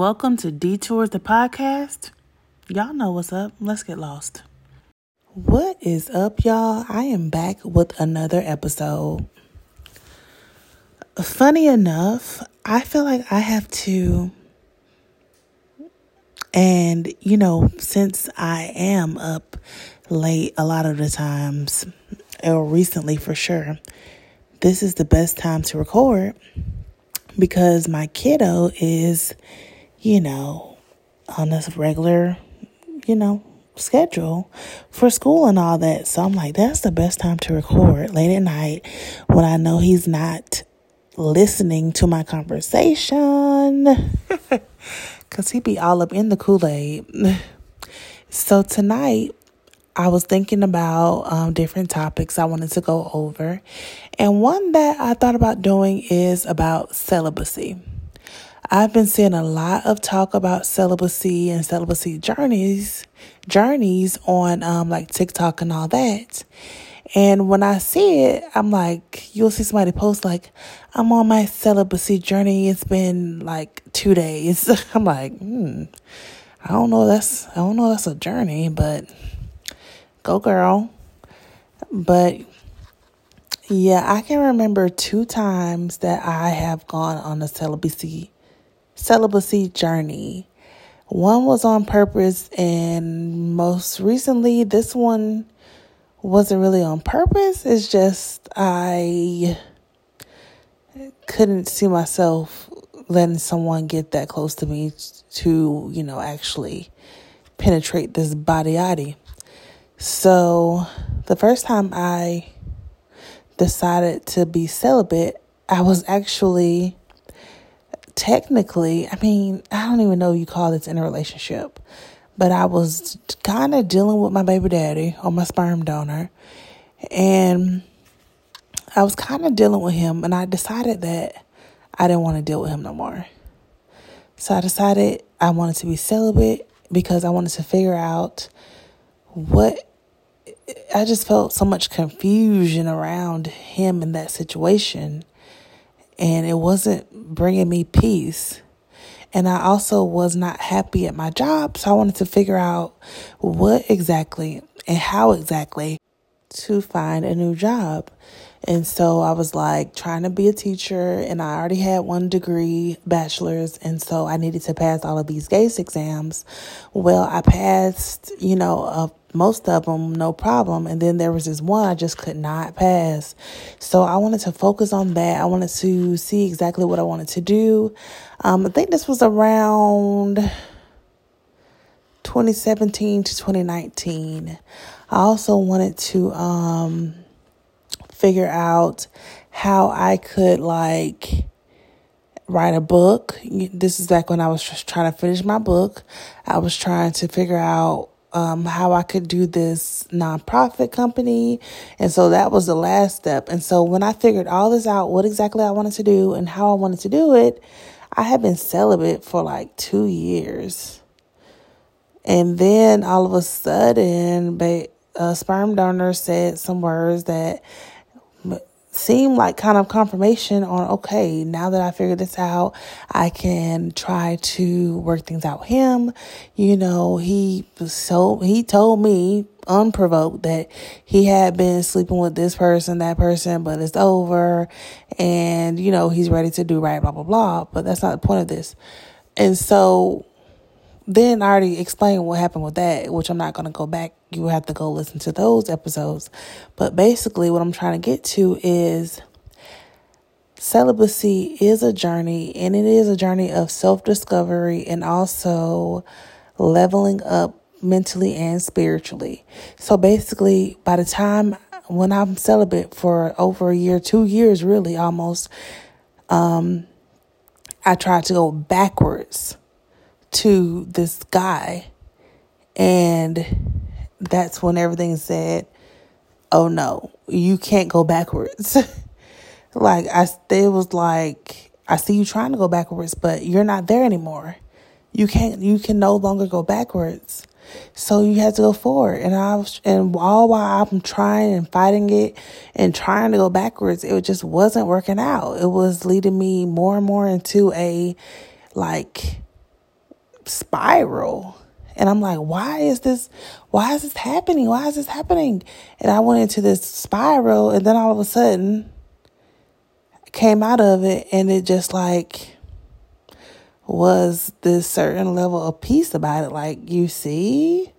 welcome to Detours the podcast. Y'all know what's up. Let's get lost. What is up, y'all? I am back with another episode. Funny enough, I feel like I have to, and you know, since I am up late a lot of the times, or recently for sure, this is the best time to record because my kiddo is, you know, on a regular, you know, schedule for school and all that. So I'm like, that's the best time to record late at night when I know he's not listening to my conversation because he be all up in the Kool Aid. So tonight, I was thinking about um, different topics I wanted to go over. And one that I thought about doing is about celibacy. I've been seeing a lot of talk about celibacy and celibacy journeys, journeys on um, like TikTok and all that. And when I see it, I'm like, you'll see somebody post like, I'm on my celibacy journey. It's been like two days. I'm like, hmm, I don't know. That's I don't know. That's a journey, but Go girl. But yeah, I can remember two times that I have gone on a celibacy celibacy journey. One was on purpose and most recently this one wasn't really on purpose. It's just I couldn't see myself letting someone get that close to me to, you know, actually penetrate this body. So, the first time I decided to be celibate, I was actually technically, I mean, I don't even know you call this in a relationship, but I was kind of dealing with my baby daddy or my sperm donor. And I was kind of dealing with him, and I decided that I didn't want to deal with him no more. So I decided I wanted to be celibate because I wanted to figure out what I just felt so much confusion around him in that situation. And it wasn't bringing me peace. And I also was not happy at my job. So I wanted to figure out what exactly and how exactly to find a new job. And so I was like trying to be a teacher, and I already had one degree, bachelor's, and so I needed to pass all of these GACE exams. Well, I passed, you know, uh, most of them, no problem. And then there was this one I just could not pass. So I wanted to focus on that. I wanted to see exactly what I wanted to do. Um, I think this was around 2017 to 2019. I also wanted to um, figure out how I could like write a book. This is back when I was just trying to finish my book. I was trying to figure out um, how I could do this nonprofit company. And so that was the last step. And so when I figured all this out, what exactly I wanted to do and how I wanted to do it, I had been celibate for like two years. And then all of a sudden, a sperm donor said some words that seemed like kind of confirmation on okay now that i figured this out i can try to work things out with him. You know he so he told me unprovoked that he had been sleeping with this person that person but it's over and you know he's ready to do right blah blah blah. But that's not the point of this. And so then I already explained what happened with that, which I'm not going to go back. You have to go listen to those episodes. But basically, what I'm trying to get to is celibacy is a journey, and it is a journey of self discovery and also leveling up mentally and spiritually. So basically, by the time when I'm celibate for over a year, two years really almost, um, I tried to go backwards to this guy. And that's when everything said, oh no, you can't go backwards. like, I, it was like, I see you trying to go backwards, but you're not there anymore. You can't, you can no longer go backwards. So you had to go forward. And I was, and all while I'm trying and fighting it and trying to go backwards, it just wasn't working out. It was leading me more and more into a like spiral. And I'm like, why is this, why is this happening? Why is this happening? And I went into this spiral and then all of a sudden came out of it and it just like was this certain level of peace about it. Like, you see,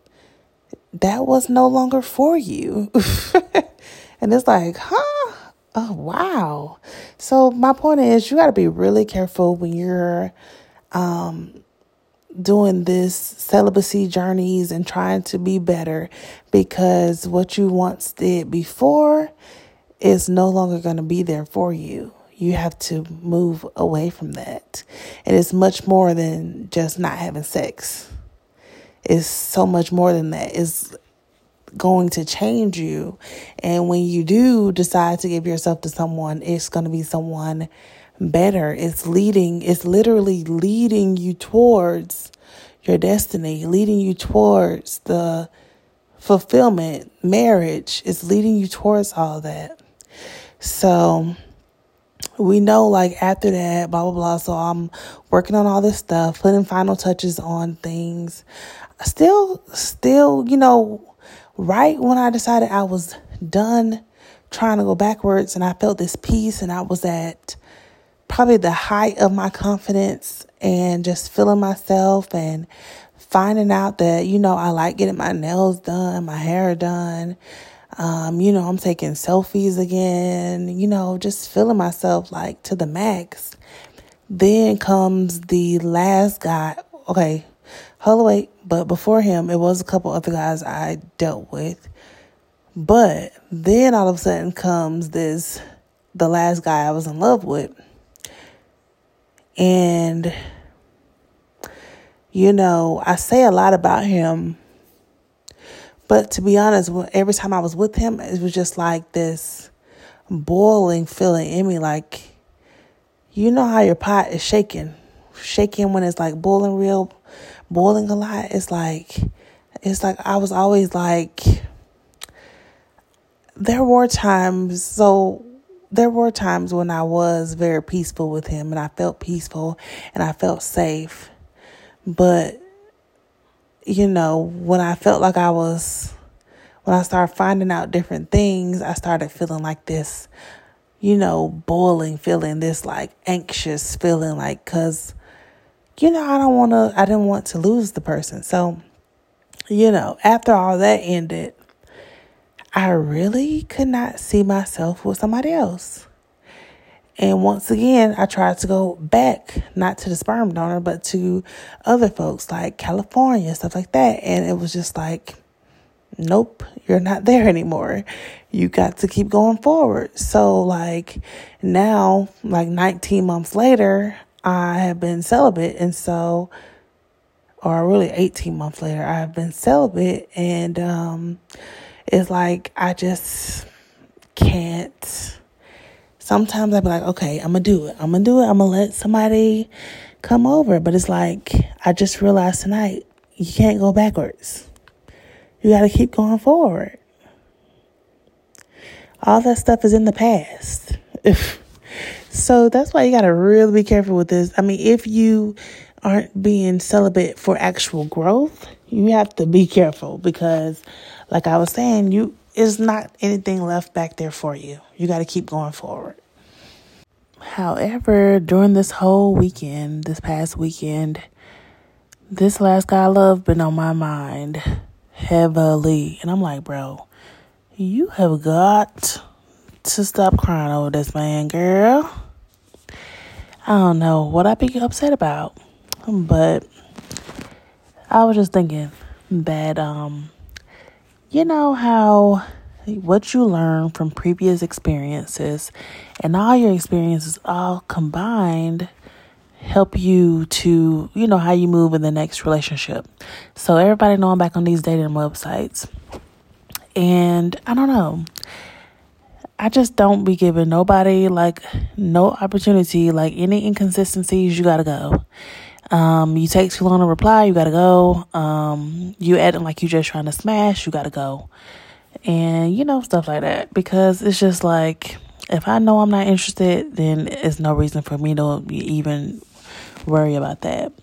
that was no longer for you. and it's like, huh? Oh, wow. So, my point is, you got to be really careful when you're um, doing this celibacy journeys and trying to be better because what you once did before is no longer going to be there for you. You have to move away from that. And it's much more than just not having sex. It's so much more than that. It's going to change you. And when you do decide to give yourself to someone, it's going to be someone better. It's leading, it's literally leading you towards your destiny, leading you towards the fulfillment, marriage is leading you towards all that. So we know like after that, blah blah blah. So I'm working on all this stuff, putting final touches on things. Still still, you know, right when I decided I was done trying to go backwards and I felt this peace and I was at probably the height of my confidence and just feeling myself and finding out that, you know, I like getting my nails done, my hair done. Um, you know, I'm taking selfies again, you know, just feeling myself like to the max. Then comes the last guy. Okay, hold wait, but before him, it was a couple other guys I dealt with. But then all of a sudden comes this the last guy I was in love with. And, you know, I say a lot about him. But to be honest, every time I was with him, it was just like this boiling feeling in me. Like, you know how your pot is shaking, shaking when it's like boiling real, boiling a lot. It's like, it's like I was always like, there were times, so there were times when I was very peaceful with him and I felt peaceful and I felt safe. But, you know, when I felt like I was, when I started finding out different things, I started feeling like this, you know, boiling feeling, this like anxious feeling, like, cause, you know, I don't want to, I didn't want to lose the person. So, you know, after all that ended, I really could not see myself with somebody else. And once again, I tried to go back, not to the sperm donor, but to other folks like California, stuff like that. And it was just like, nope, you're not there anymore. You got to keep going forward. So, like, now, like 19 months later, I have been celibate. And so, or really 18 months later, I have been celibate. And, um, it's like I just can't. Sometimes I'd be like, okay, I'm gonna do it. I'm gonna do it. I'm gonna let somebody come over. But it's like, I just realized tonight, you can't go backwards. You gotta keep going forward. All that stuff is in the past. so that's why you gotta really be careful with this. I mean, if you aren't being celibate for actual growth, you have to be careful because like I was saying, you is not anything left back there for you. You got to keep going forward. However, during this whole weekend, this past weekend, this last guy I love been on my mind heavily. And I'm like, bro, you have got to stop crying over this man, girl. I don't know what I'd be upset about. But I was just thinking that um you know how what you learn from previous experiences and all your experiences all combined help you to you know how you move in the next relationship. So everybody know i'm back on these dating websites. And i don't know. I just don't be giving nobody like no opportunity like any inconsistencies you gotta go um, you take too long to reply, you gotta go. Um, you acting like you just trying to smash, you gotta go. And you know, stuff like that. Because it's just like if I know I'm not interested, then it's no reason for me to even worry about that.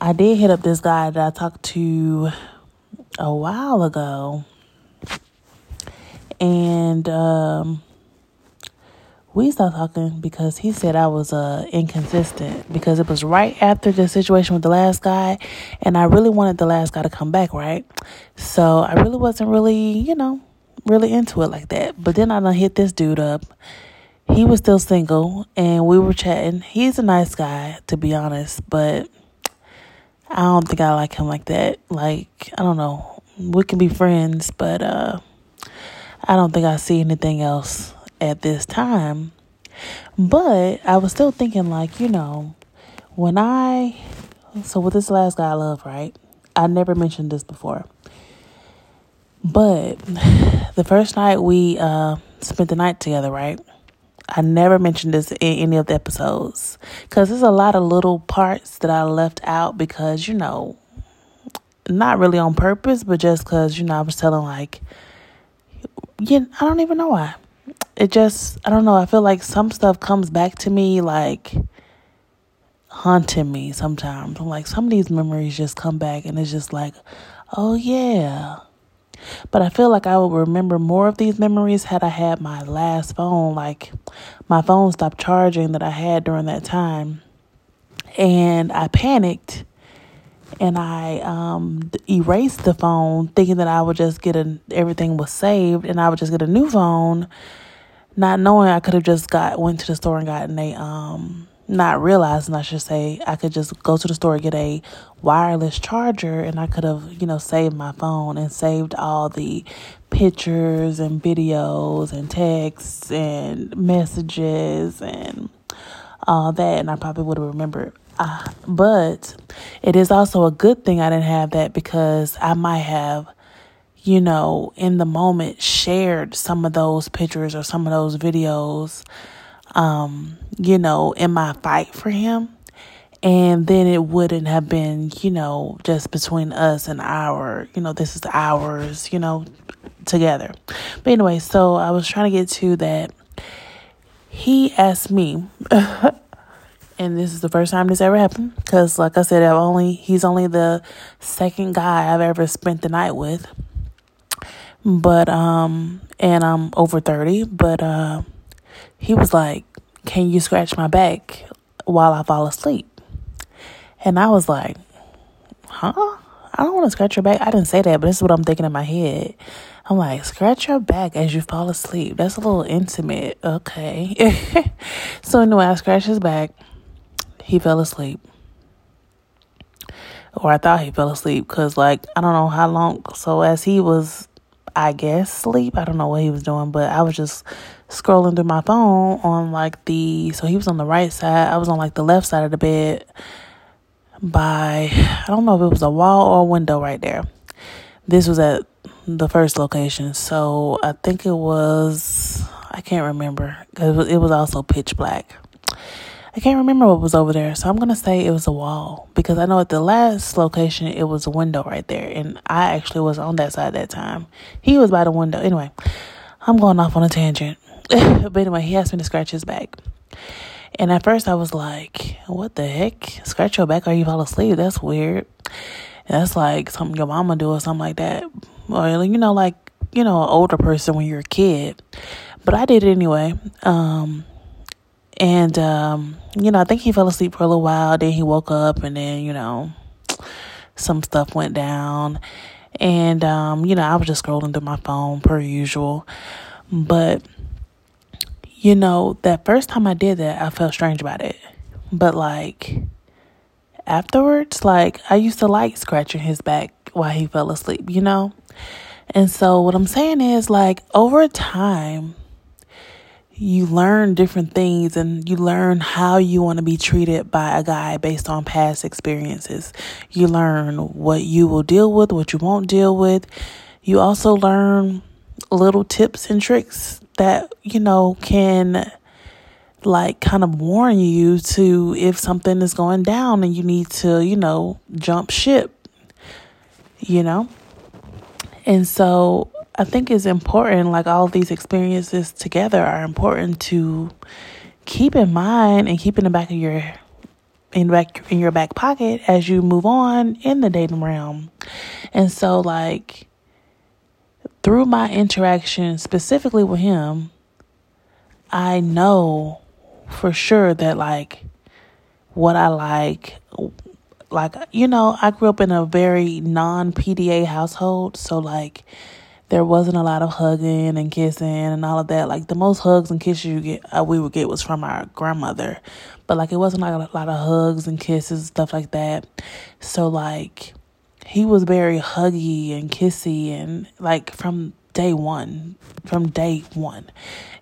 I did hit up this guy that I talked to a while ago. And um, we stopped talking because he said I was uh, inconsistent because it was right after the situation with the last guy. And I really wanted the last guy to come back, right? So I really wasn't really, you know, really into it like that. But then I done hit this dude up. He was still single and we were chatting. He's a nice guy, to be honest, but I don't think I like him like that. Like, I don't know. We can be friends, but uh I don't think I see anything else at this time. But I was still thinking like, you know, when I so with this last guy I love, right? I never mentioned this before. But the first night we uh, spent the night together, right? I never mentioned this in any of the episodes because there's a lot of little parts that I left out because, you know, not really on purpose, but just because, you know, I was telling, like, yeah, I don't even know why. It just, I don't know. I feel like some stuff comes back to me, like, haunting me sometimes. I'm like, some of these memories just come back and it's just like, oh, yeah but I feel like I would remember more of these memories had I had my last phone. Like my phone stopped charging that I had during that time. And I panicked and I um, erased the phone thinking that I would just get a, everything was saved and I would just get a new phone, not knowing I could have just got went to the store and gotten a um not realizing I should say I could just go to the store and get a wireless charger and I could have, you know, saved my phone and saved all the pictures and videos and texts and messages and all that and I probably would have remembered. Uh, but it is also a good thing I didn't have that because I might have you know, in the moment shared some of those pictures or some of those videos um, you know, in my fight for him. And then it wouldn't have been, you know, just between us and our, you know, this is ours, you know, together. But anyway, so I was trying to get to that. He asked me, and this is the first time this ever happened, because like I said, I've only he's only the second guy I've ever spent the night with. But um, and I'm over thirty, but uh he was like, Can you scratch my back while I fall asleep? And I was like, Huh? I don't want to scratch your back. I didn't say that, but this is what I'm thinking in my head. I'm like, scratch your back as you fall asleep. That's a little intimate. Okay. so anyway, I scratched his back. He fell asleep. Or I thought he fell asleep because, like, I don't know how long. So as he was, I guess, sleep, I don't know what he was doing, but I was just scrolling through my phone on like the so he was on the right side, I was on like the left side of the bed by I don't know if it was a wall or a window right there. This was at the first location, so I think it was I can't remember because it was also pitch black. I can't remember what was over there, so I'm gonna say it was a wall because I know at the last location it was a window right there, and I actually was on that side that time. He was by the window. Anyway, I'm going off on a tangent. but anyway, he asked me to scratch his back. And at first I was like, what the heck? Scratch your back or you fall asleep? That's weird. That's like something your mama do or something like that. Or, you know, like, you know, an older person when you're a kid. But I did it anyway. Um, and, um, you know, I think he fell asleep for a little while. Then he woke up and then, you know, some stuff went down. And, um, you know, I was just scrolling through my phone per usual. But you know, that first time I did that, I felt strange about it. But like afterwards, like I used to like scratching his back while he fell asleep, you know? And so what I'm saying is like over time, you learn different things and you learn how you want to be treated by a guy based on past experiences. You learn what you will deal with, what you won't deal with. You also learn little tips and tricks that, you know, can like kind of warn you to if something is going down and you need to, you know, jump ship, you know? And so I think it's important, like all these experiences together are important to keep in mind and keep in the back of your in back in your back pocket as you move on in the dating realm. And so like through my interaction specifically with him, I know for sure that like what I like like you know, I grew up in a very non PDA household, so like there wasn't a lot of hugging and kissing and all of that. Like the most hugs and kisses you get, uh, we would get was from our grandmother, but like it wasn't like a lot of hugs and kisses stuff like that. So like he was very huggy and kissy and like from day one, from day one,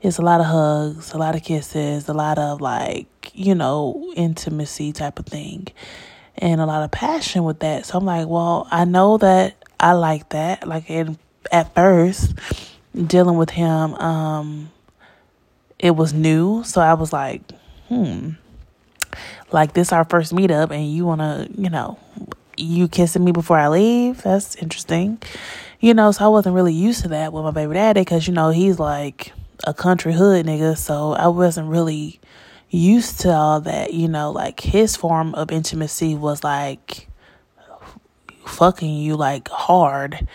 it's a lot of hugs, a lot of kisses, a lot of like you know intimacy type of thing, and a lot of passion with that. So I'm like, well, I know that I like that. Like in at first dealing with him um it was new. So i was like hmm like this our first meetup and you want to you know you kissing me before i leave? That's interesting. You know so i wasn't really used to that with my baby daddy because you know he's like a country hood nigga. So i wasn't really used to all that you know like his form of intimacy was like fucking you like hard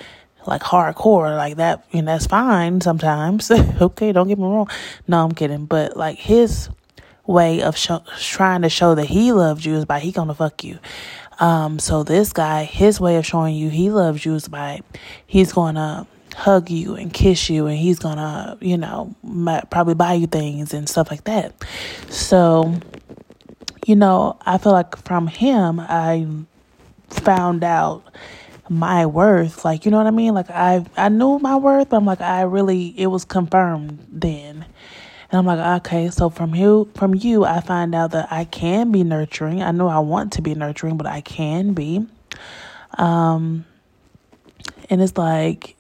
like hardcore like that and that's fine sometimes. Okay don't get me wrong. No i'm kidding. But like his way of trying to show that he loves you is by he gonna fuck you. Um so this guy his way of showing you he loves you is by he's gonna hug you and kiss you and he's gonna you know probably buy you things and stuff like that. So you know i feel like from him i found out my worth. Like, you know what I mean? Like I I knew my worth, but I'm like I really it was confirmed then. And I'm like, okay, so from you from you I find out that I can be nurturing. I know I want to be nurturing, but I can be. Um and it's like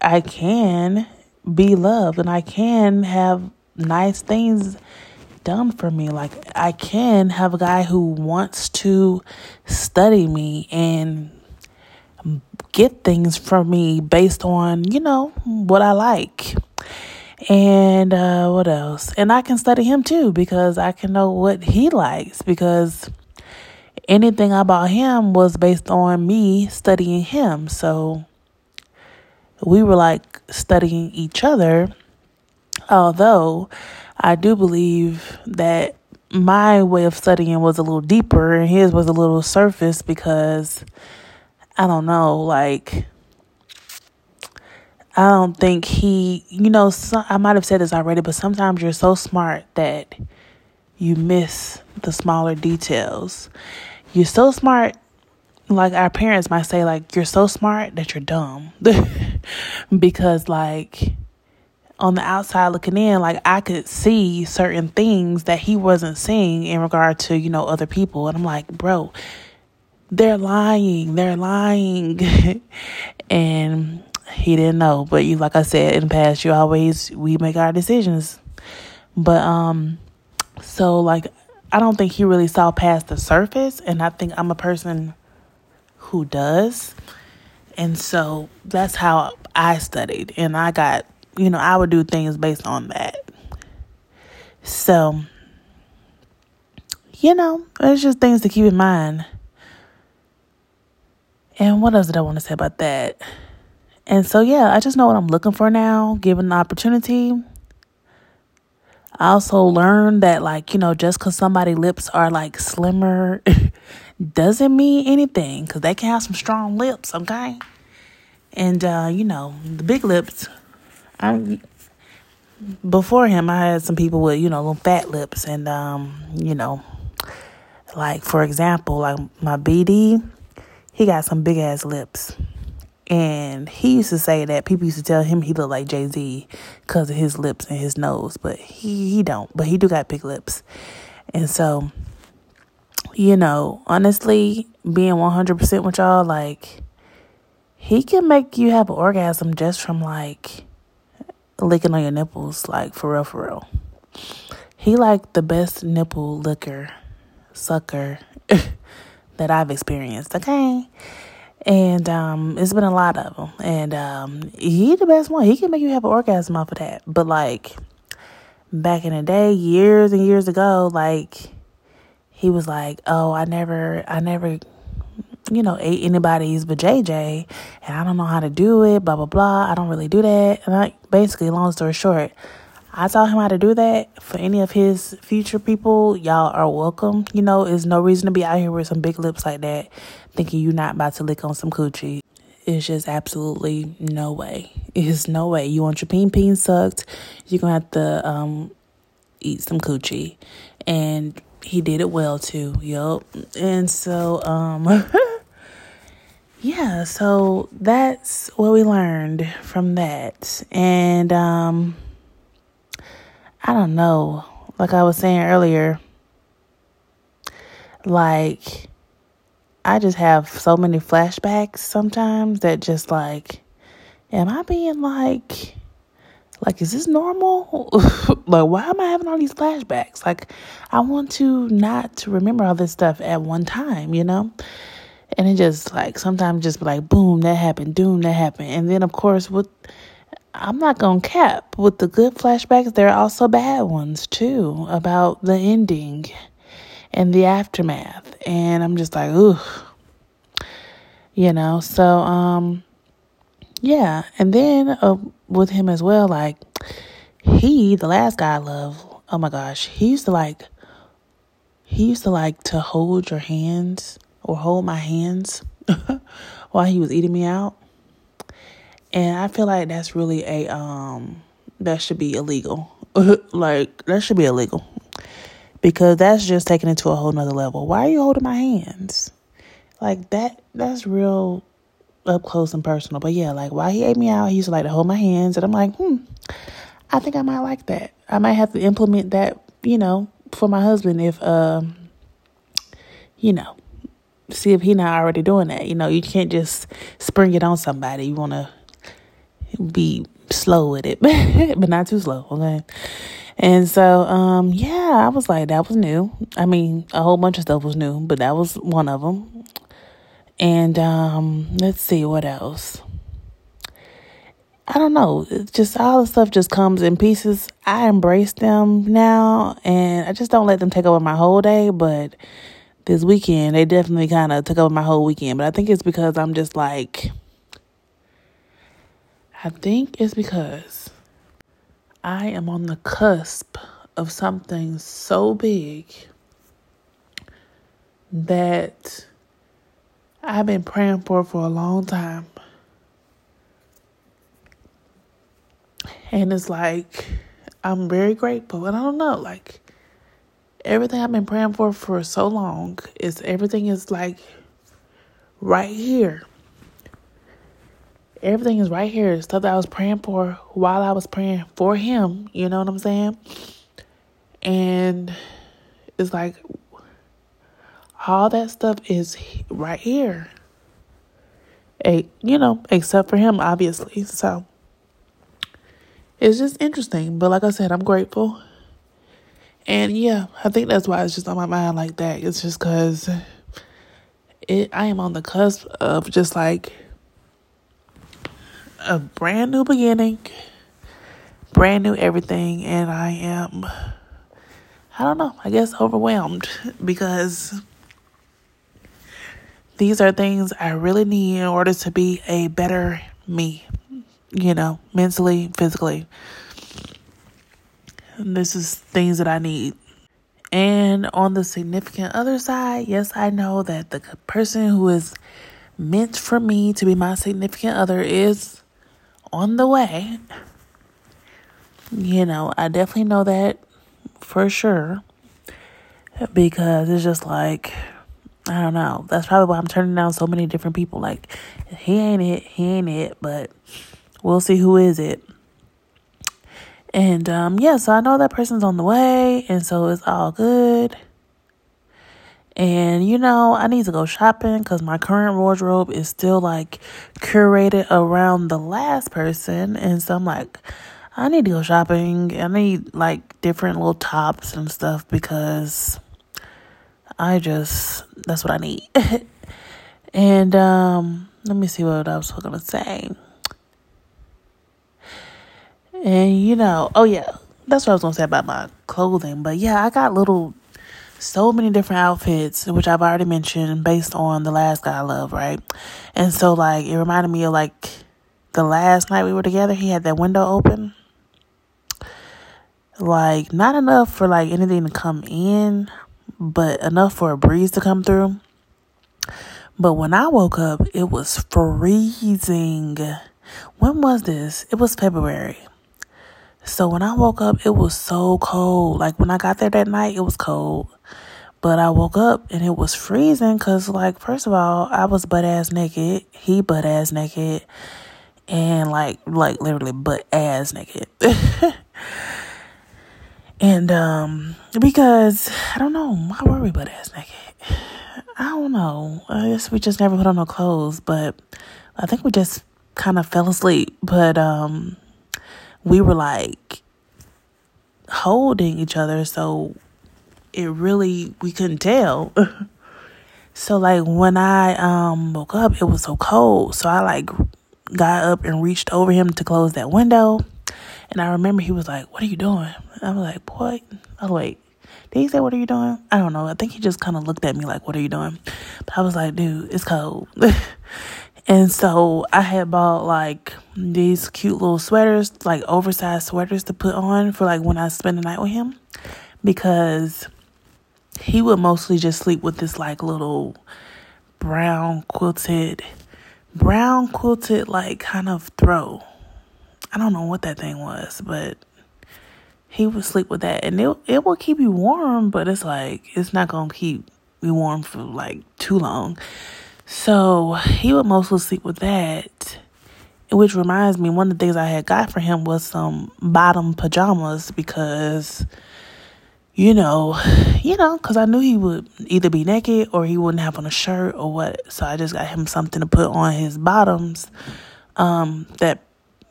I can be loved and I can have nice things done for me. Like I can have a guy who wants to study me and get things from me based on, you know, what I like. And uh, what else? And I can study him too because I can know what he likes because anything about him was based on me studying him. So we were like studying each other. Although I do believe that my way of studying was a little deeper and his was a little surface because I don't know, like I don't think he, you know, some, I might have said this already, but sometimes you're so smart that you miss the smaller details. You're so smart, like our parents might say, like, you're so smart that you're dumb. because, like, on the outside looking in, like, I could see certain things that he wasn't seeing in regard to, you know, other people. And I'm like, bro, they're lying, they're lying. and he didn't know. But you like I said in the past, you always we make our decisions. But um so like I don't think he really saw past the surface and I think I'm a person who does. And so that's how I studied and I got, you know, I would do things based on that. So, you know, it's just things to keep in mind. And what else did I want to say about that? And so, yeah, I just know what I'm looking for now, given the opportunity. I also learned that, like, you know, just because somebody lips are like slimmer doesn't mean anything because they can have some strong lips, okay? And, uh, you know, the big lips, I, before him, I had some people with, you know, little fat lips. And, um, you know, like, for example, like my BD, he got some big ass lips. And he used to say that people used to tell him he looked like Jay Z because of his lips and his nose, but he he don't. But he do got big lips, and so you know, honestly, being one hundred percent with y'all, like he can make you have an orgasm just from like licking on your nipples, like for real, for real. He like the best nipple licker, sucker that I've experienced. Okay. And um, it's been a lot of them. And um, he the best one. He can make you have an orgasm off of that. But like back in the day, years and years ago, like he was like, "Oh, I never, I never, you know, ate anybody's but JJ, and I don't know how to do it. Blah blah blah. I don't really do that." And I basically, long story short, I taught him how to do that. For any of his future people, y'all are welcome. You know, there's no reason to be out here with some big lips like that, thinking you're not about to lick on some coochie. It's just absolutely no way. It's no way. You want your peen peen sucked, you're gonna have to um eat some coochie. And he did it well too. Yup. And so um yeah, so that's what we learned from that. And um I don't know. Like I was saying earlier, like I just have so many flashbacks sometimes that just like am I being like like is this normal like why am i having all these flashbacks like i want to not to remember all this stuff at one time you know and it just like sometimes just be like boom that happened doom that happened. And then of course with i'm not gonna cap with the good flashbacks there are also bad ones too about the ending and the aftermath. And i'm just like ooh you know? So um yeah. And then uh, with him as well. Like he, the last guy I love, oh my gosh, he used to like he used to like to hold your hands or hold my hands while he was eating me out. And I feel like that's really a um that should be illegal. like that should be illegal. Because that's just taking it to a whole nother level. Why are you holding my hands? Like that that's real up close and personal. But yeah, like while he ate me out, he used to like to hold my hands, and I'm like, hmm, I think I might like that. I might have to implement that, you know, for my husband if, um, you know, see if he not already doing that. You know, you can't just spring it on somebody. You want to be slow with it, but not too slow. Okay. And so, um, yeah, I was like, that was new. I mean, a whole bunch of stuff was new, but that was one of them. And um, let's see what else. I don't know. It's just all the stuff just comes in pieces. I embrace them now, and I just don't let them take over my whole day. But this weekend, they definitely kind of took over my whole weekend. But I think it's because I'm just like, I think it's because I am on the cusp of something so big that I've been praying for for a long time. And it's like, I'm very grateful. And I don't know, like, everything I've been praying for for so long is everything is like right here. Everything is right here. Stuff that I was praying for while I was praying for him. You know what I'm saying? And it's like all that stuff is right here. A, you know, except for him, obviously. So it's just interesting. But like I said, I'm grateful. And yeah, I think that's why it's just on my mind like that. It's just because it I am on the cusp of just like a brand new beginning, brand new everything, and I am I don't know, I guess overwhelmed because these are things I really need in order to be a better me, you know, mentally, physically. This is things that I need. And on the significant other side, yes, I know that the person who is meant for me to be my significant other is on the way. You know, I definitely know that for sure because it's just like I don't know. That's probably why I'm turning down so many different people. Like, he ain't it, he ain't it, but we'll see who is it. And um, yeah, so I know that person's on the way, and so it's all good. And you know, I need to go shopping because my current wardrobe is still like curated around the last person, and so I'm like, I need to go shopping. I need like different little tops and stuff because I just that's what I need. and um let me see what I was gonna say. And you know, oh yeah, that's what I was gonna say about my clothing. But yeah, I got little so many different outfits, which I've already mentioned based on the last guy I love, right? And so like it reminded me of like the last night we were together, he had that window open. Like not enough for like anything to come in, but enough for a breeze to come through. But when I woke up, it was freezing. When was this? It was February. So when I woke up, it was so cold. Like when I got there that night, it was cold. But I woke up and it was freezing because, like, first of all, I was butt ass naked. He butt ass naked. And, like, like literally butt ass naked. and, um, because, I don't know, why were we butt ass naked? I don't know. I guess we just never put on no clothes, but I think we just kind of fell asleep. But, um, we were like holding each other so it really we couldn't tell. So like when i um woke up it was so cold. So i like got up and reached over him to close that window. And i remember he was like what are you doing? I was like boy oh wait did he say what are you doing? I don't know. I think he just kind of looked at me like what are you doing? But i was like dude it's cold And so I had bought like these cute little sweaters, like oversized sweaters to put on for like when I spend the night with him because he would mostly just sleep with this like little brown quilted brown quilted like kind of throw. I don't know what that thing was, but he would sleep with that and it it will keep you warm, but it's like it's not going to keep you warm for like too long. So he would mostly sleep with that. Which reminds me, one of the things I had got for him was some bottom pajamas because, you know, you know, because I knew he would either be naked or he wouldn't have on a shirt or what. So I just got him something to put on his bottoms. Um, that,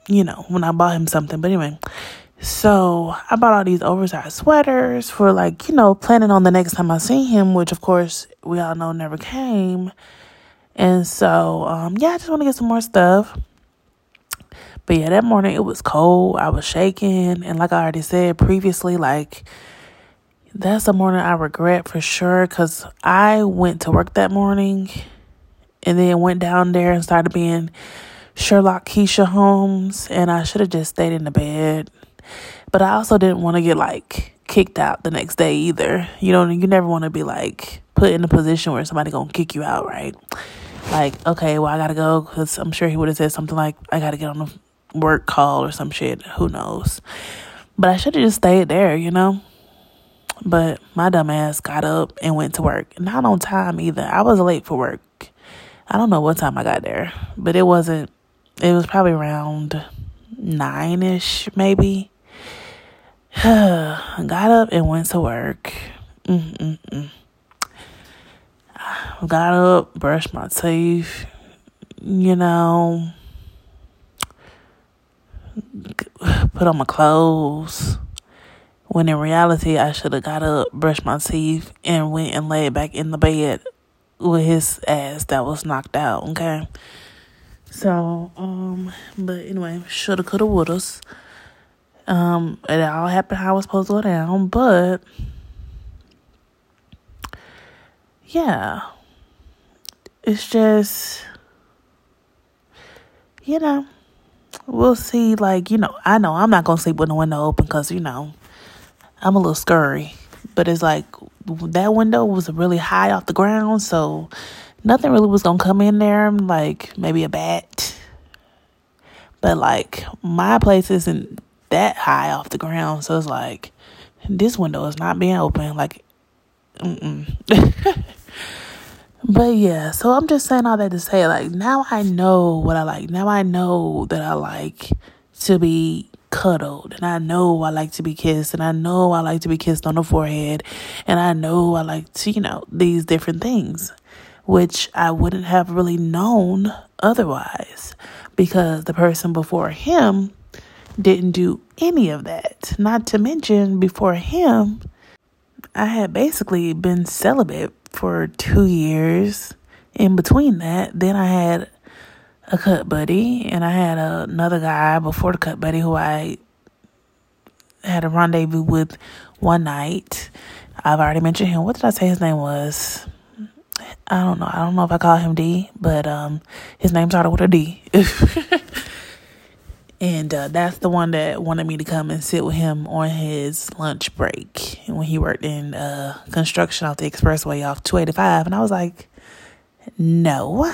you know, when I bought him something. But anyway, so I bought all these oversized sweaters for like, you know, planning on the next time I see him, which of course we all know never came. And so, um, yeah, I just want to get some more stuff. But yeah, that morning it was cold. I was shaking. And like I already said previously, like, that's a morning I regret for sure because I went to work that morning and then went down there and started being Sherlock Keisha Holmes. And I should have just stayed in the bed. But I also didn't want to get like kicked out the next day either. You know, you never want to be like put in a position where somebody gonna kick you out, right? Like, okay, well, I gotta go because I'm sure he would have said something like, I gotta get on a work call or some shit. Who knows? But I should have just stayed there, you know? But my dumb ass got up and went to work. Not on time either. I was late for work. I don't know what time I got there, but it wasn't, it was probably around nine ish, maybe. got up and went to work. Mm-mm-mm got up, brushed my teeth, you know, put on my clothes. When in reality, I should have got up, brushed my teeth, and went and laid back in the bed with his ass that was knocked out, okay? So, um, but anyway, shoulda, coulda, woulda. Um, it all happened how it was supposed to go down, but yeah, it's just, you know, we'll see. Like, you know, I know I'm not going to sleep with the window open because, you know, I'm a little scurry. But it's like that window was really high off the ground. So nothing really was going to come in there. Like maybe a bat. But like my place isn't that high off the ground. So it's like this window is not being open. Like, mm But yeah, so I'm just saying all that to say, like, now I know what I like. Now I know that I like to be cuddled, and I know I like to be kissed, and I know I like to be kissed on the forehead, and I know I like to, you know, these different things, which I wouldn't have really known otherwise because the person before him didn't do any of that. Not to mention, before him, I had basically been celibate for two years. In between that, then I had a cut buddy, and I had another guy before the cut buddy who I had a rendezvous with one night. I've already mentioned him. What did I say his name was? I don't know. I don't know if I call him D, but um, his name started with a D. and uh, that's the one that wanted me to come and sit with him on his lunch break when he worked in uh, construction off the expressway off 285. And I was like, no,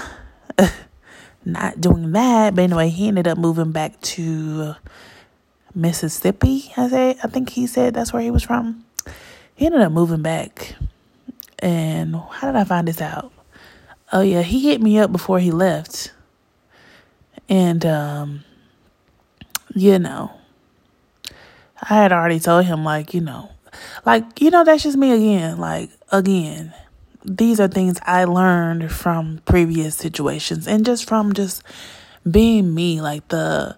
not doing that. But anyway, he ended up moving back to Mississippi. I say, I think he said that's where he was from. He ended up moving back. And how did I find this out? Oh yeah, he hit me up before he left. And um you know, I had already told him like, you know, like, you know, that's just me again. Like, again, these are things I learned from previous situations and just from just being me, like the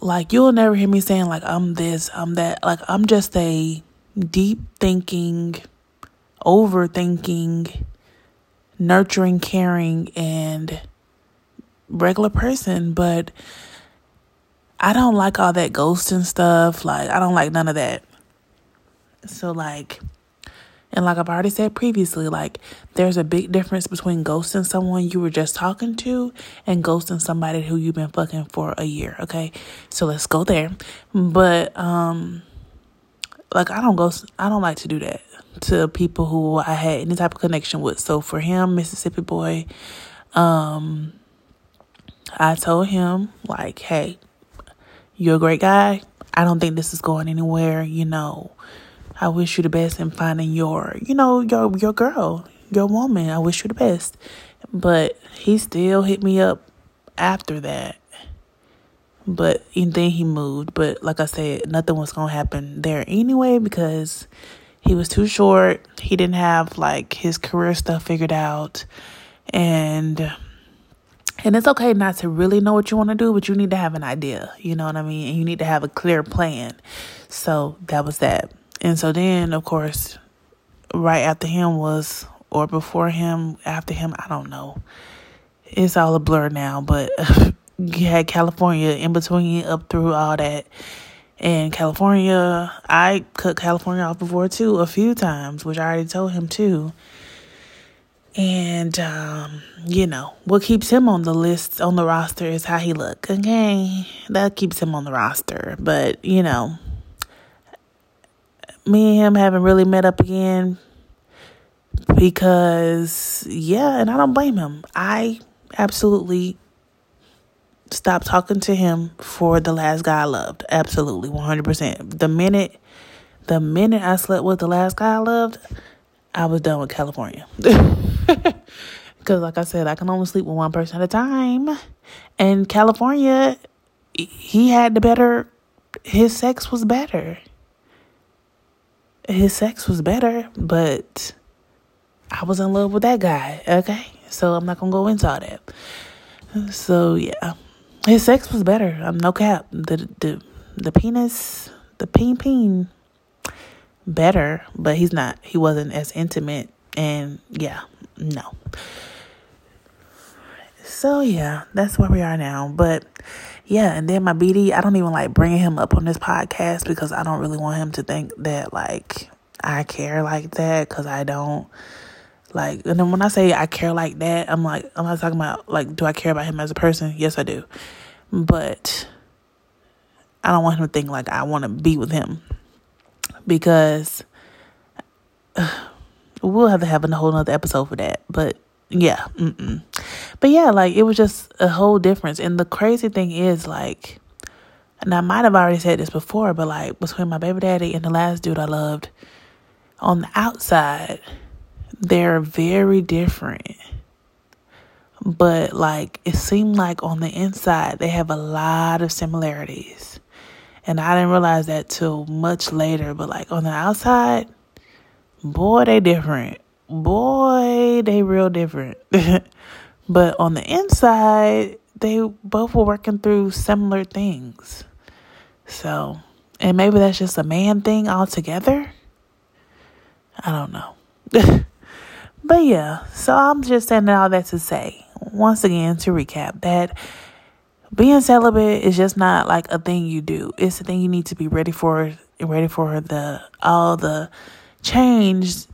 like you'll never hear me saying like I'm this, I'm that. Like I'm just a deep thinking, overthinking, nurturing, caring and regular person, but I don't like all that ghosting stuff. Like I don't like none of that. So like and like I've already said previously, like there's a big difference between ghosting someone you were just talking to and ghosting somebody who you've been fucking for a year, okay? So let's go there. But um like I don't ghost I don't like to do that to people who I had any type of connection with. So for him, Mississippi boy, um I told him like, "Hey, you're a great guy. I don't think this is going anywhere, you know. I wish you the best in finding your, you know, your your girl, your woman. I wish you the best. But he still hit me up after that. But and then he moved. But like I said, nothing was gonna happen there anyway because he was too short. He didn't have like his career stuff figured out. And and it's okay not to really know what you want to do, but you need to have an idea. You know what I mean? And you need to have a clear plan. So that was that. And so then, of course, right after him was, or before him, after him, I don't know. It's all a blur now, but you had California in between, up through all that. And California, I cut California off before too, a few times, which I already told him too. And, um, you know, what keeps him on the list, on the roster is how he look. Okay. That keeps him on the roster. But, you know, me and him haven't really met up again because, yeah, and I don't blame him. I absolutely stopped talking to him for the last guy I loved. Absolutely, 100%. The minute, the minute I slept with the last guy I loved, I was done with California. Because, like I said, I can only sleep with one person at a time. And California, he had the better, his sex was better his sex was better, but I was in love with that guy, okay? So I'm not gonna go into all that. So yeah. His sex was better. I'm no cap. The the the penis the peen peen better, but he's not he wasn't as intimate and yeah, no. So yeah, that's where we are now. But yeah, and then my BD, I don't even like bringing him up on this podcast because I don't really want him to think that like I care like that because I don't. Like, and then when I say I care like that, I'm like, I'm not talking about like, do I care about him as a person? Yes, I do. But I don't want him to think like I want to be with him because uh, we'll have to have a whole nother episode for that. But yeah, mm-mm. but yeah, like it was just a whole difference. And the crazy thing is, like, and I might have already said this before, but like between my baby daddy and the last dude I loved, on the outside, they're very different. But like it seemed like on the inside, they have a lot of similarities. And I didn't realize that till much later. But like on the outside, boy, they different boy, they real different. but on the inside, they both were working through similar things. So, and maybe that's just a man thing altogether. I don't know. but yeah, so I'm just saying all that to say, once again, to recap, that being celibate is just not like a thing you do. It's a thing you need to be ready for, ready for the all the change,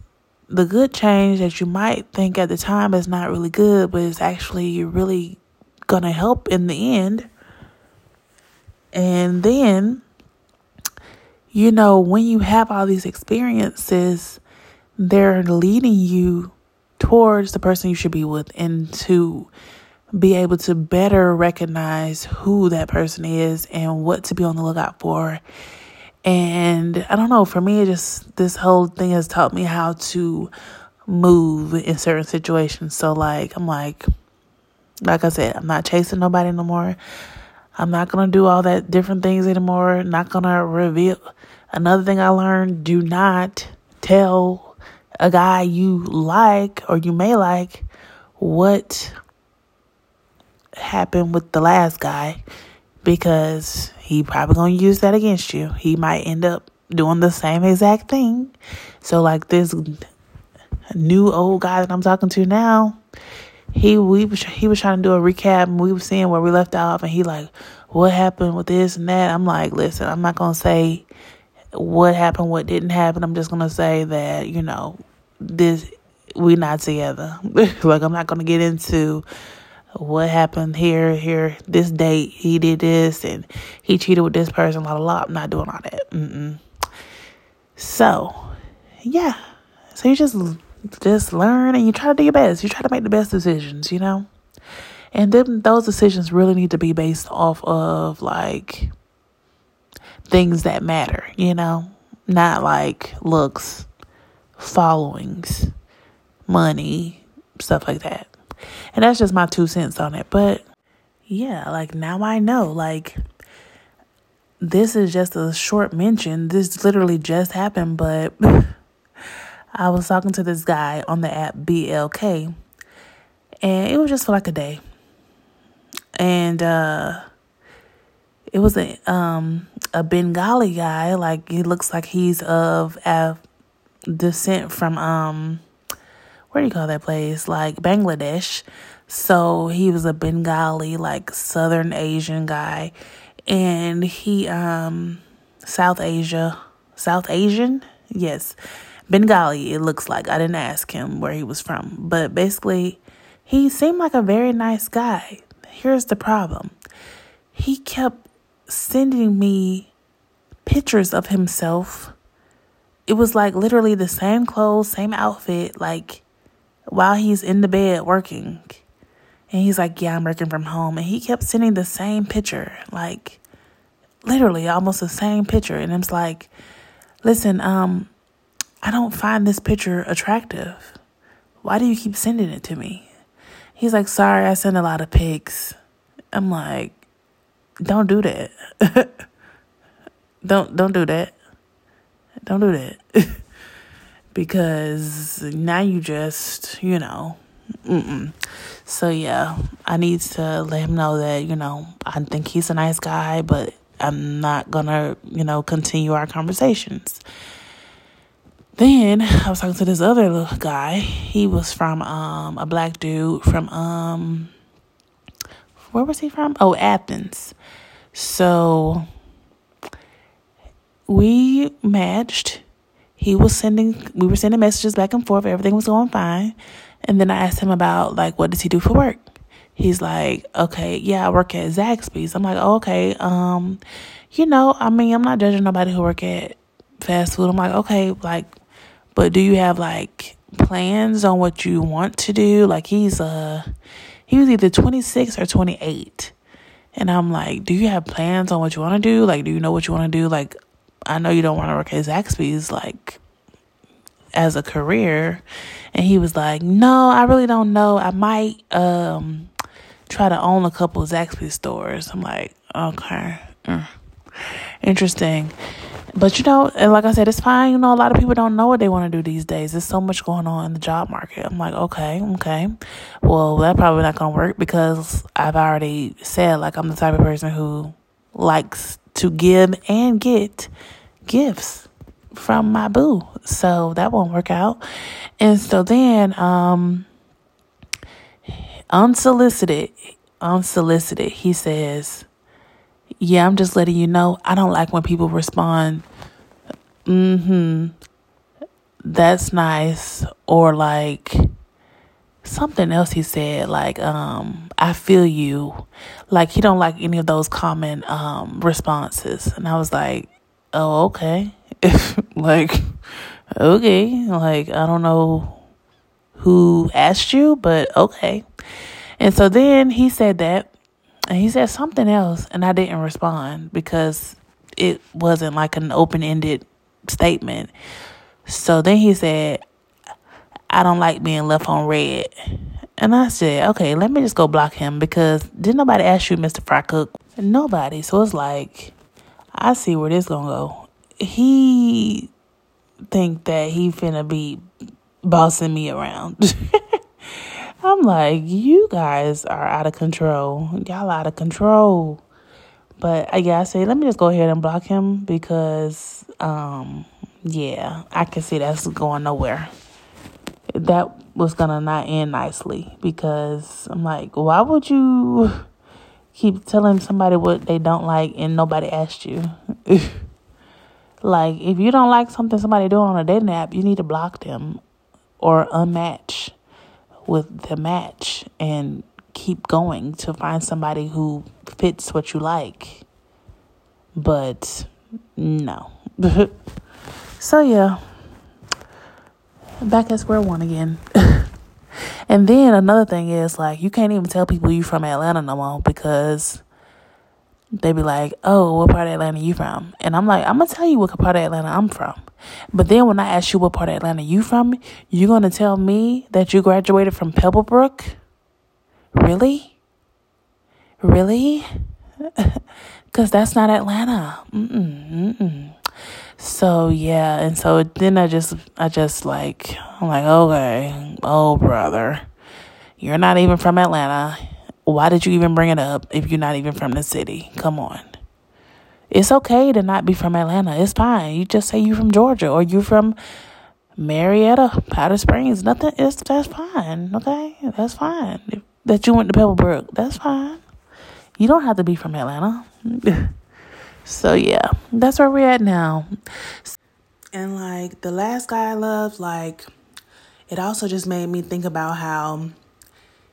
the good change that you might think at the time is not really good, but it's actually really to help in the end. And then, you know, when you have all these experiences, they're leading you towards the person you should be with and to be able to better recognize who that person is and what to be on the lookout for. And I don't know, for me, it just this whole thing has taught me how to move in certain situations. So, like, I'm like, like I said, I'm not chasing nobody no more. I'm not gonna do all that different things anymore. Not gonna reveal. Another thing I learned: do not tell a guy you like or you may like what happened with the last guy because he probably gonna use that against you. He might end up doing the same exact thing. So like this new old guy that I'm talking to now, he we was he was trying to do a recap and we were seeing where we left off and he like what happened with this and that. I'm like, listen, I'm not gonna say what happened, what didn't happen. I'm just gonna say that, you know, this we not together. like I'm not gonna get into what happened here, here, this date, he did this, and he cheated with this person, blah, blah, blah. I'm not doing all that. Mm-mm. So, yeah. So you just just learn and you try to do your best. You try to make the best decisions, you know? And then those decisions really need to be based off of like things that matter, you know? Not like looks, followings, money, stuff like that. And that's just my two cents on it. But yeah, like now I know, like, this is just a short mention. This literally just happened, but I was talking to this guy on the app BLK, and it was just for like a day. And uh it was a um a Bengali guy, like he looks like he's of Af- descent from um where do you call that place? Like Bangladesh. So he was a Bengali, like Southern Asian guy. And he, um, South Asia, South Asian? Yes. Bengali, it looks like. I didn't ask him where he was from. But basically, he seemed like a very nice guy. Here's the problem he kept sending me pictures of himself. It was like literally the same clothes, same outfit. Like, while he's in the bed working. And he's like, Yeah, I'm working from home. And he kept sending the same picture, like literally almost the same picture. And I'm like, Listen, um, I don't find this picture attractive. Why do you keep sending it to me? He's like, Sorry, I send a lot of pics. I'm like, Don't do that. don't don't do that. Don't do that. because now you just, you know, mm-mm. So yeah, I need to let him know that, you know, I think he's a nice guy, but I'm not gonna, you know, continue our conversations. Then I was talking to this other little guy. He was from um a black dude from um where was he from? Oh, Athens. So we matched he was sending we were sending messages back and forth everything was going fine. And then i asked him about like what does he do for work? He's like okay yeah i work at zaxby's. I'm like oh, okay um you know i mean i'm not judging nobody who work at fast food. I'm like okay like but do you have like plans on what you want to do? Like he's uh he was either 26 or 28 and i'm like do you have plans on what you want to do? Like do you know what you want to do? Like I know you don't want to work at Zaxby's like as a career. And he was like, No, I really don't know. I might um try to own a couple Zaxby's stores. I'm like, okay. Mm. Interesting. But you know, and like I said, it's fine. You know, a lot of people don't know what they want to do these days. There's so much going on in the job market. I'm like, okay, okay. Well, that probably not gonna work because I've already said like I'm the type of person who likes to give and get gifts from my boo. So that won't work out. And so then, um, unsolicited, unsolicited, he says, Yeah, I'm just letting you know I don't like when people respond, mm hmm. that's nice or like something else he said like um I feel you. Like he don't like any of those common um responses. And I was like oh okay. Like okay. Like I don't know who asked you but okay. And so then he said that and he said something else and I didn't respond because it wasn't like an open-ended statement. So then he said I don't like being left on read. And I said, okay, let me just go block him because did nobody ask you, Mr. Fry Cook? Nobody. So it's like, I see where this gonna go. He think that he finna be bossing me around. I'm like, you guys are out of control. Y'all out of control. But I gotta say, let me just go ahead and block him because, um, yeah, I can see that's going nowhere that was gonna not end nicely because I'm like, why would you keep telling somebody what they don't like and nobody asked you? like, if you don't like something somebody doing on a dating app, you need to block them or unmatch with the match and keep going to find somebody who fits what you like. But no. so yeah back at square one again. and then another thing is like you can't even tell people you're from Atlanta no more because they be like, "Oh, what part of Atlanta you from?" And I'm like, "I'm gonna tell you what part of Atlanta I'm from." But then when I ask you what part of Atlanta you from, you're gonna tell me that you graduated from Pebblebrook? Really? Really? Cause that's not Atlanta. Mm-mm, mm-mm. So yeah, and so then I just I just like I'm like, okay, oh brother. You're not even from Atlanta. Why did you even bring it up if you're not even from the city? Come on. It's okay to not be from Atlanta. It's fine. You just say you're from Georgia or you're from Marietta, Powder Springs. Nothing is that's fine. Okay? That's fine. That you went to Pebblebrook. That's fine. You don't have to be from Atlanta. So yeah, that's where we're at now. And like the last guy I loved, like it also just made me think about how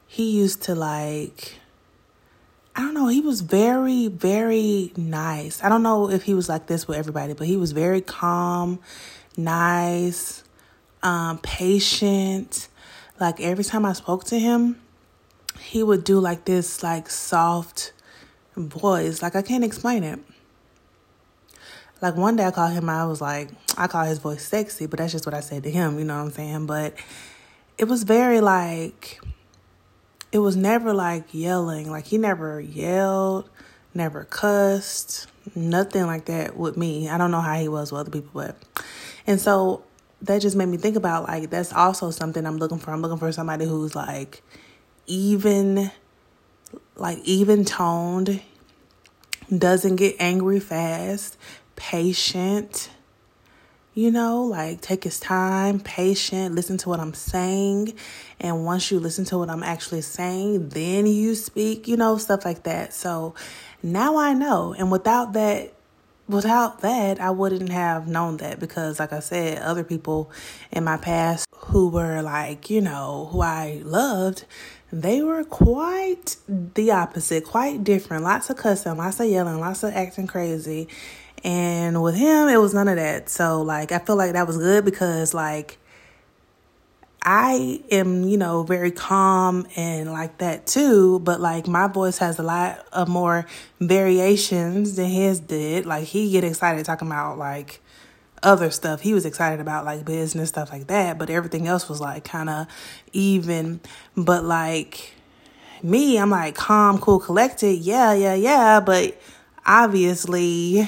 he used to like I don't know, he was very, very nice. I don't know if he was like this with everybody, but he was very calm, nice, um, patient. Like every time I spoke to him, he would do like this like soft voice. Like I can't explain it. Like one day I called him, I was like, I call his voice sexy, but that's just what I said to him, you know what I'm saying? But it was very like, it was never like yelling. Like he never yelled, never cussed, nothing like that with me. I don't know how he was with other people, but. And so that just made me think about like, that's also something I'm looking for. I'm looking for somebody who's like even, like even toned, doesn't get angry fast, patient, you know, like take his time, patient, listen to what I'm saying. And once you listen to what I'm actually saying, then you speak, you know, stuff like that. So now I know. And without that, without that, I wouldn't have known that because, like I said, other people in my past who were like, you know, who I loved, they were quite the opposite, quite different. Lots of cussing, lots of yelling, lots of acting crazy. And with him, it was none of that. So, like, I feel like that was good because, like, I am, you know, very calm and like that too, but like my voice has a lot of more variations than his did. Like he get excited talking about like other stuff. He was excited about like business stuff like that, but everything else was like kind of even. But like me, I'm like calm, cool, collected. Yeah, yeah, yeah, but obviously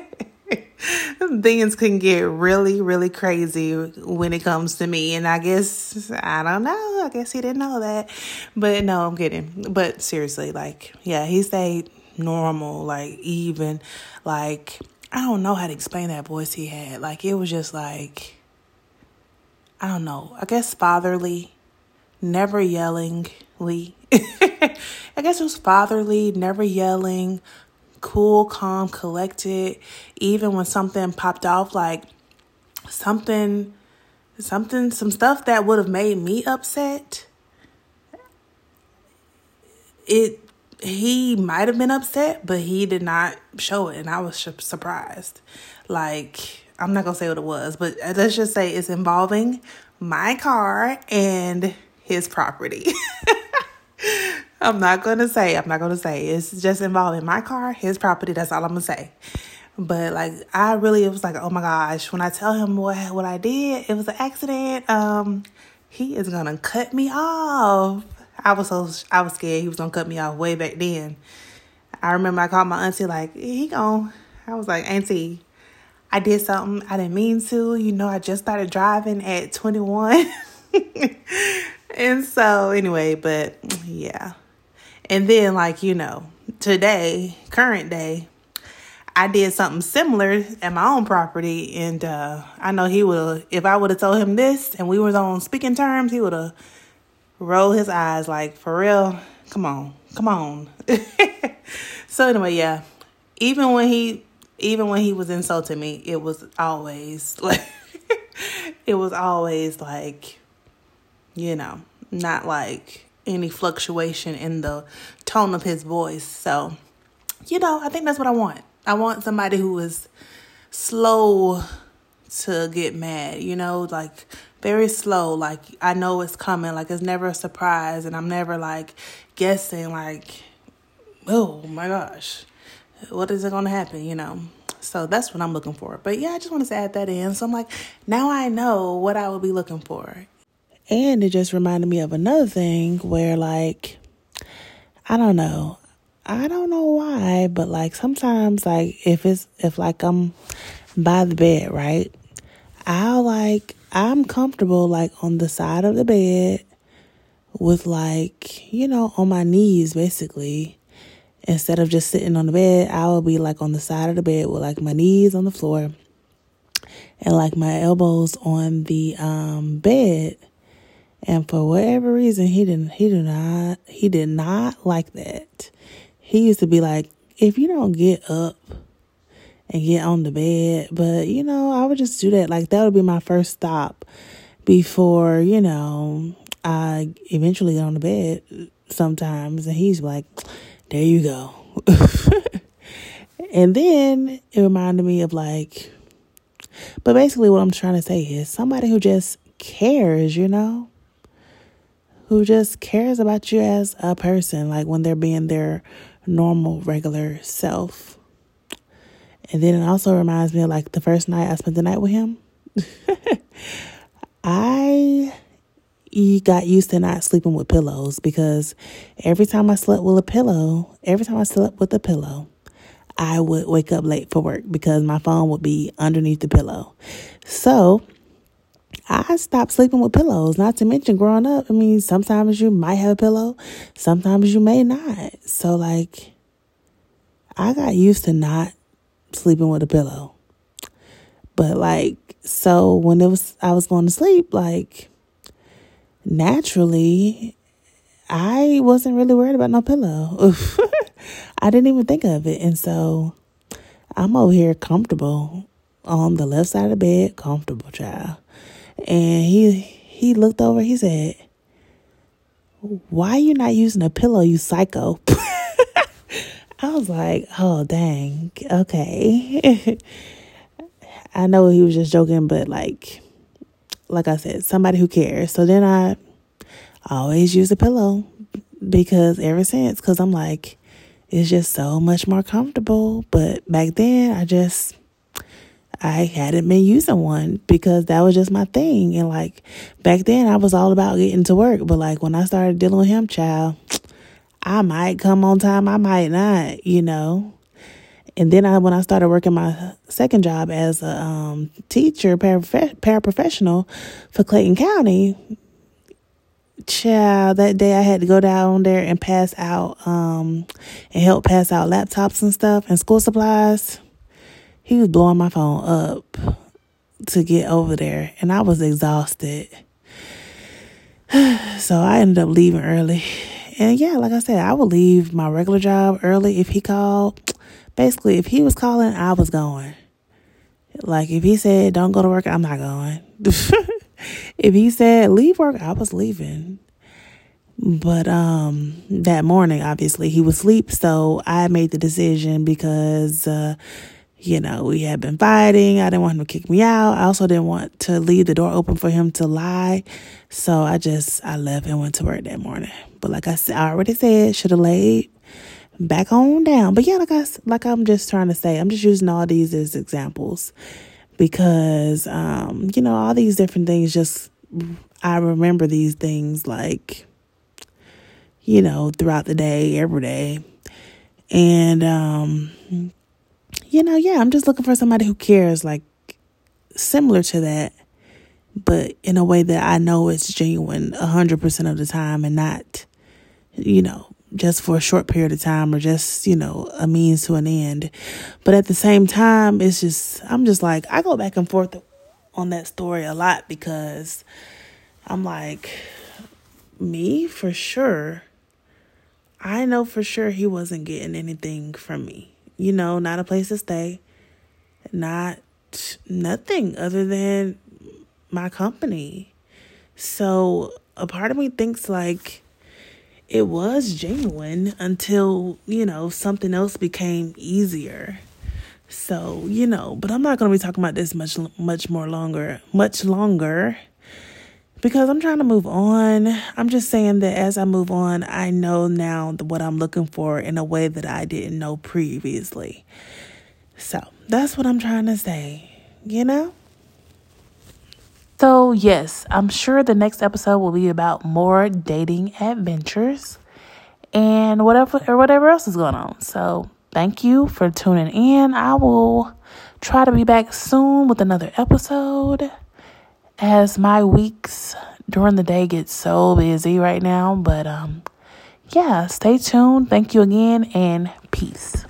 things can get really, really crazy when it comes to me. And I guess, I don't know. I guess he didn't know that. But no, I'm kidding. But seriously, like, yeah, he stayed normal, like, even, like, I don't know how to explain that voice he had. Like, it was just like, I don't know. I guess fatherly, never yellingly. I guess it was fatherly, never yelling, cool, calm, collected. Even when something popped off, like something something, some stuff that would have made me upset. It he might have been upset, but he did not show it, and I was surprised. Like I'm not gonna say what it was, but uh, let's just say it's involving my car and his property. I'm not gonna say. I'm not gonna say. It's just involving my car, his property. That's all I'm gonna say. But like, I really it was like, oh my gosh. When I tell him what what I did, it was an accident. Um, he is gonna cut me off. I was so I was scared he was gonna cut me off way back then. I remember I called my auntie like he gone. I was like auntie, I did something I didn't mean to. You know, I just started driving at 21. and so anyway, but yeah. And then like, you know, today, current day, I did something similar at my own property and uh I know he would if I would have told him this and we was on speaking terms, he would have rolled his eyes like, for real, come on, come on. so anyway, yeah. Even when he even when he was insulting me, it was always like it was always like you know, not like any fluctuation in the tone of his voice. So, you know, I think that's what I want. I want somebody who is slow to get mad, you know, like very slow. Like I know it's coming, like it's never a surprise, and I'm never like guessing, like, oh my gosh, what is it to happen, you know? So that's what I'm looking for. But yeah, I just wanted to add that in. So I'm like, now I know what I would be looking for. And it just reminded me of another thing where, like, I don't know. I don't know why, but like sometimes, like, if it's, if like I'm by the bed, right? I'll like, I'm comfortable like on the side of the bed with like, you know, on my knees basically instead of just sitting on the bed, I will be like on the side of the bed with like my knees on the floor and like my elbows on the um bed. And for whatever reason, he didn't he did not he did not like that. He used to be like, if you don't get up and get on the bed, but you know, I would just do that. Like that would be my first stop before, you know, I eventually get on the bed sometimes and he's like there you go. and then it reminded me of like, but basically, what I'm trying to say is somebody who just cares, you know, who just cares about you as a person, like when they're being their normal, regular self. And then it also reminds me of like the first night I spent the night with him. I got used to not sleeping with pillows because every time I slept with a pillow, every time I slept with a pillow, I would wake up late for work because my phone would be underneath the pillow. So I stopped sleeping with pillows. Not to mention growing up, I mean, sometimes you might have a pillow, sometimes you may not. So, like, I got used to not sleeping with a pillow. But, like, so when it was, I was going to sleep, like, naturally, I wasn't really worried about no pillow. I didn't even think of it. And so I'm over here comfortable on the left side of the bed, comfortable, child. And he he looked over, he said, Why are you not using a pillow, you psycho? I was like, oh dang, okay. I know he was just joking, but like like I said, somebody who cares. So then I always use a pillow because ever since, because I'm like, it's just so much more comfortable. But back then, I just, I hadn't been using one because that was just my thing. And like back then, I was all about getting to work. But like when I started dealing with him, child, I might come on time, I might not, you know. And then I, when I started working my second job as a um, teacher, paraprofessional for Clayton County, child, that day I had to go down there and pass out, um, and help pass out laptops and stuff and school supplies. He was blowing my phone up to get over there, and I was exhausted. so I ended up leaving early. And yeah, like I said, I would leave my regular job early if he called basically, if he was calling, I was going. Like if he said don't go to work, I'm not going. if he said leave work, I was leaving. But um that morning obviously he was asleep, so I made the decision because uh you know, we had been fighting. I didn't want him to kick me out. I also didn't want to leave the door open for him to lie. So I just I left and went to work that morning. But like I said, I already said, should have laid back on down. But yeah, like I like I'm just trying to say, I'm just using all these as examples because um, you know, all these different things just I remember these things like you know, throughout the day, every day. And um you know, yeah, I'm just looking for somebody who cares like similar to that, but in a way that I know it's genuine 100% of the time and not you know, just for a short period of time or just, you know, a means to an end. But at the same time, it's just, I'm just like, I go back and forth on that story a lot because I'm like, me for sure. I know for sure he wasn't getting anything from me. You know, not a place to stay, not nothing other than my company. So a part of me thinks like, it was genuine until, you know, something else became easier. So, you know, but I'm not going to be talking about this much much more longer, much longer because I'm trying to move on. I'm just saying that as I move on, I know now what I'm looking for in a way that I didn't know previously. So, that's what I'm trying to say, you know? So, yes, I'm sure the next episode will be about more dating adventures and whatever or whatever else is going on. So, thank you for tuning in. I will try to be back soon with another episode as my weeks during the day get so busy right now, but um yeah, stay tuned. Thank you again and peace.